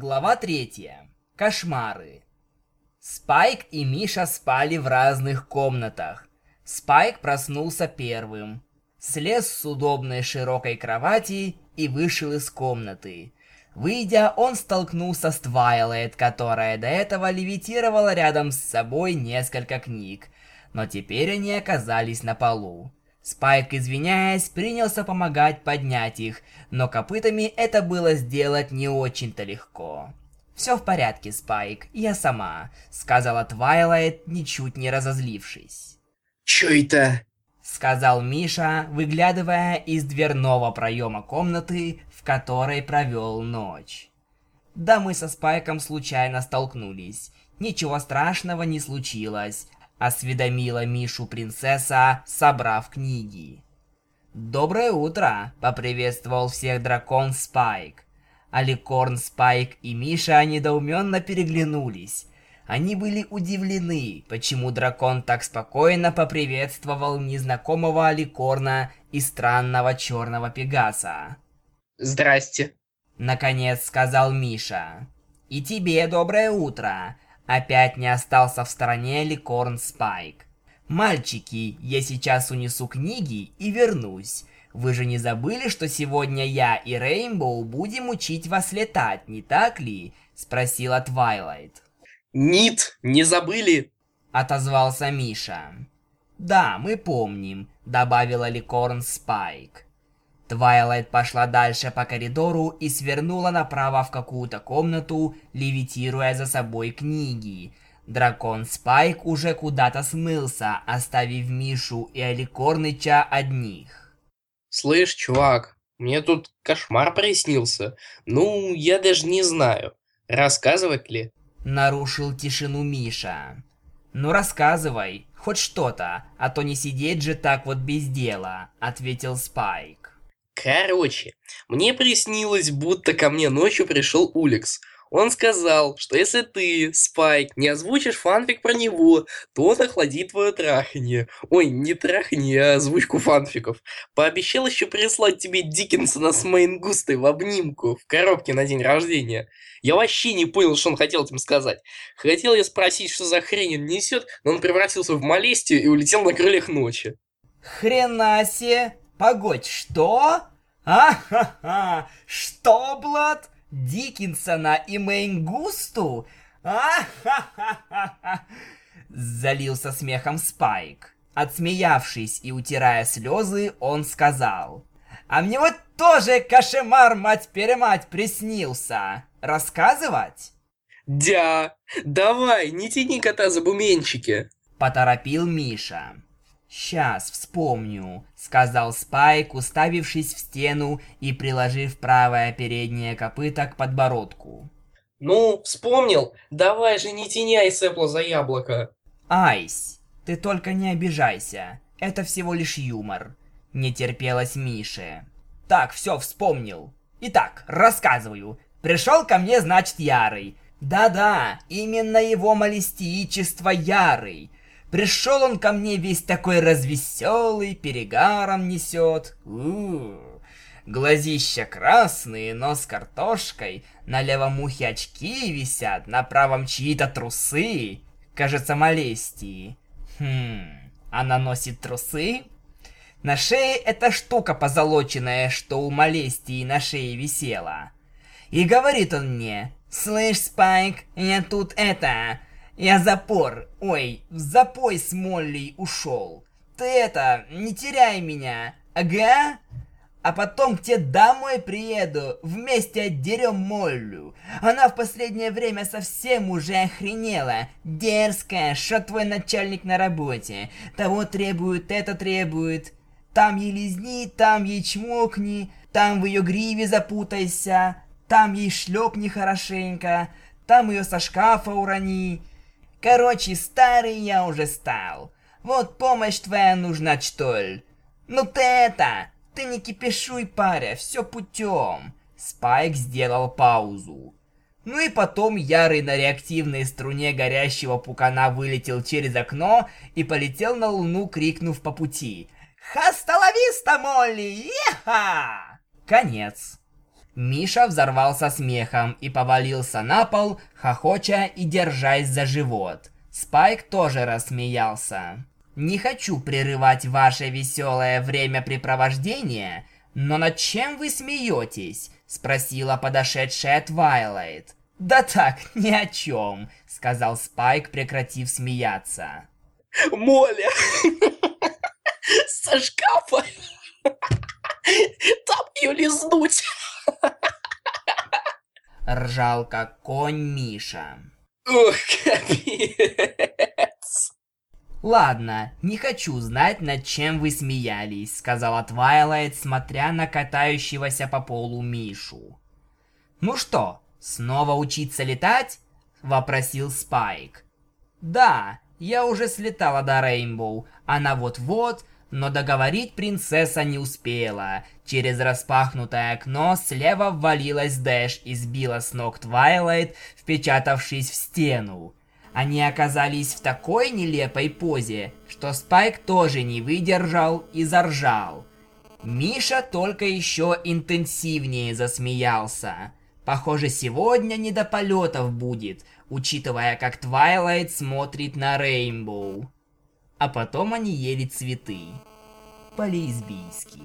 Глава третья. Кошмары. Спайк и Миша спали в разных комнатах. Спайк проснулся первым. Слез с удобной широкой кровати и вышел из комнаты. Выйдя, он столкнулся с Твайлайт, которая до этого левитировала рядом с собой несколько книг. Но теперь они оказались на полу. Спайк, извиняясь, принялся помогать поднять их, но копытами это было сделать не очень-то легко. «Все в порядке, Спайк, я сама», — сказала Твайлайт, ничуть не разозлившись. «Чё это?» — сказал Миша, выглядывая из дверного проема комнаты, в которой провел ночь. Да мы со Спайком случайно столкнулись. Ничего страшного не случилось, осведомила Мишу принцесса, собрав книги. «Доброе утро!» — поприветствовал всех дракон Спайк. Аликорн, Спайк и Миша недоуменно переглянулись. Они были удивлены, почему дракон так спокойно поприветствовал незнакомого Аликорна и странного черного Пегаса. «Здрасте!» Наконец сказал Миша. «И тебе доброе утро!» Опять не остался в стороне Ликорн Спайк. «Мальчики, я сейчас унесу книги и вернусь. Вы же не забыли, что сегодня я и Рейнбоу будем учить вас летать, не так ли?» Спросила Твайлайт. «Нет, не забыли!» Отозвался Миша. «Да, мы помним», добавил аликорн Спайк. Твайлайт пошла дальше по коридору и свернула направо в какую-то комнату, левитируя за собой книги. Дракон Спайк уже куда-то смылся, оставив Мишу и Аликорныча одних. «Слышь, чувак, мне тут кошмар приснился. Ну, я даже не знаю. Рассказывать ли?» Нарушил тишину Миша. «Ну рассказывай, хоть что-то, а то не сидеть же так вот без дела», — ответил Спайк. Короче, мне приснилось, будто ко мне ночью пришел Уликс. Он сказал, что если ты, Спайк, не озвучишь фанфик про него, то он охладит твое траханье. Ой, не траханье, а озвучку фанфиков. Пообещал еще прислать тебе Диккенсона с Мейнгустой в обнимку в коробке на день рождения. Я вообще не понял, что он хотел этим сказать. Хотел я спросить, что за хрень он несет, но он превратился в молестию и улетел на крыльях ночи. Хрена себе! Погодь, что? А-ха-ха! Что, Блад? Диккенсона и Мэйнгусту? А-ха-ха-ха! Залился смехом Спайк. Отсмеявшись и утирая слезы, он сказал. А мне вот тоже кошемар мать-перемать приснился. Рассказывать? Дя, давай, не тяни кота за буменчики. Поторопил Миша. «Сейчас вспомню», — сказал Спайк, уставившись в стену и приложив правое переднее копыто к подбородку. «Ну, вспомнил? Давай же не тяняй сэпло за яблоко!» «Айс, ты только не обижайся, это всего лишь юмор», — не терпелось Мише. «Так, все, вспомнил. Итак, рассказываю. Пришел ко мне, значит, Ярый. Да-да, именно его молестичество Ярый. Пришел он ко мне весь такой развеселый, перегаром несет. У-у-у. Глазища красные, нос картошкой, на левом ухе очки висят, на правом чьи-то трусы. Кажется, молестии. Хм, она носит трусы? На шее эта штука позолоченная, что у молестии на шее висела. И говорит он мне, «Слышь, Спайк, я тут это, я запор, ой, в запой с Молли ушел. Ты это, не теряй меня, ага? А потом к тебе домой приеду, вместе отдерем Моллю. Она в последнее время совсем уже охренела. Дерзкая, что твой начальник на работе. Того требует, это требует. Там ей лизни, там ей чмокни, там в ее гриве запутайся, там ей шлепни хорошенько, там ее со шкафа урони. Короче, старый я уже стал. Вот помощь твоя нужна, что ли? Ну ты это, ты не кипишуй, паря, все путем. Спайк сделал паузу. Ну и потом Ярый на реактивной струне горящего пукана вылетел через окно и полетел на луну, крикнув по пути. «Хаста Молли! Еха!» Конец. Миша взорвался смехом и повалился на пол, хохоча и держась за живот. Спайк тоже рассмеялся. «Не хочу прерывать ваше веселое времяпрепровождение, но над чем вы смеетесь?» – спросила подошедшая Твайлайт. «Да так, ни о чем», – сказал Спайк, прекратив смеяться. Моля! Со шкафа! Там ее лизнуть! Ржал как конь Миша. Ох, капец! Ладно, не хочу знать, над чем вы смеялись, сказала Твайлайт, смотря на катающегося по полу Мишу. Ну что, снова учиться летать? Вопросил Спайк. Да, я уже слетала до Рейнбоу, она вот-вот, но договорить принцесса не успела. Через распахнутое окно слева ввалилась Дэш и сбила с ног Твайлайт, впечатавшись в стену. Они оказались в такой нелепой позе, что Спайк тоже не выдержал и заржал. Миша только еще интенсивнее засмеялся. Похоже, сегодня не до полетов будет, учитывая, как Твайлайт смотрит на Рейнбоу. А потом они ели цветы. По-лесбийски.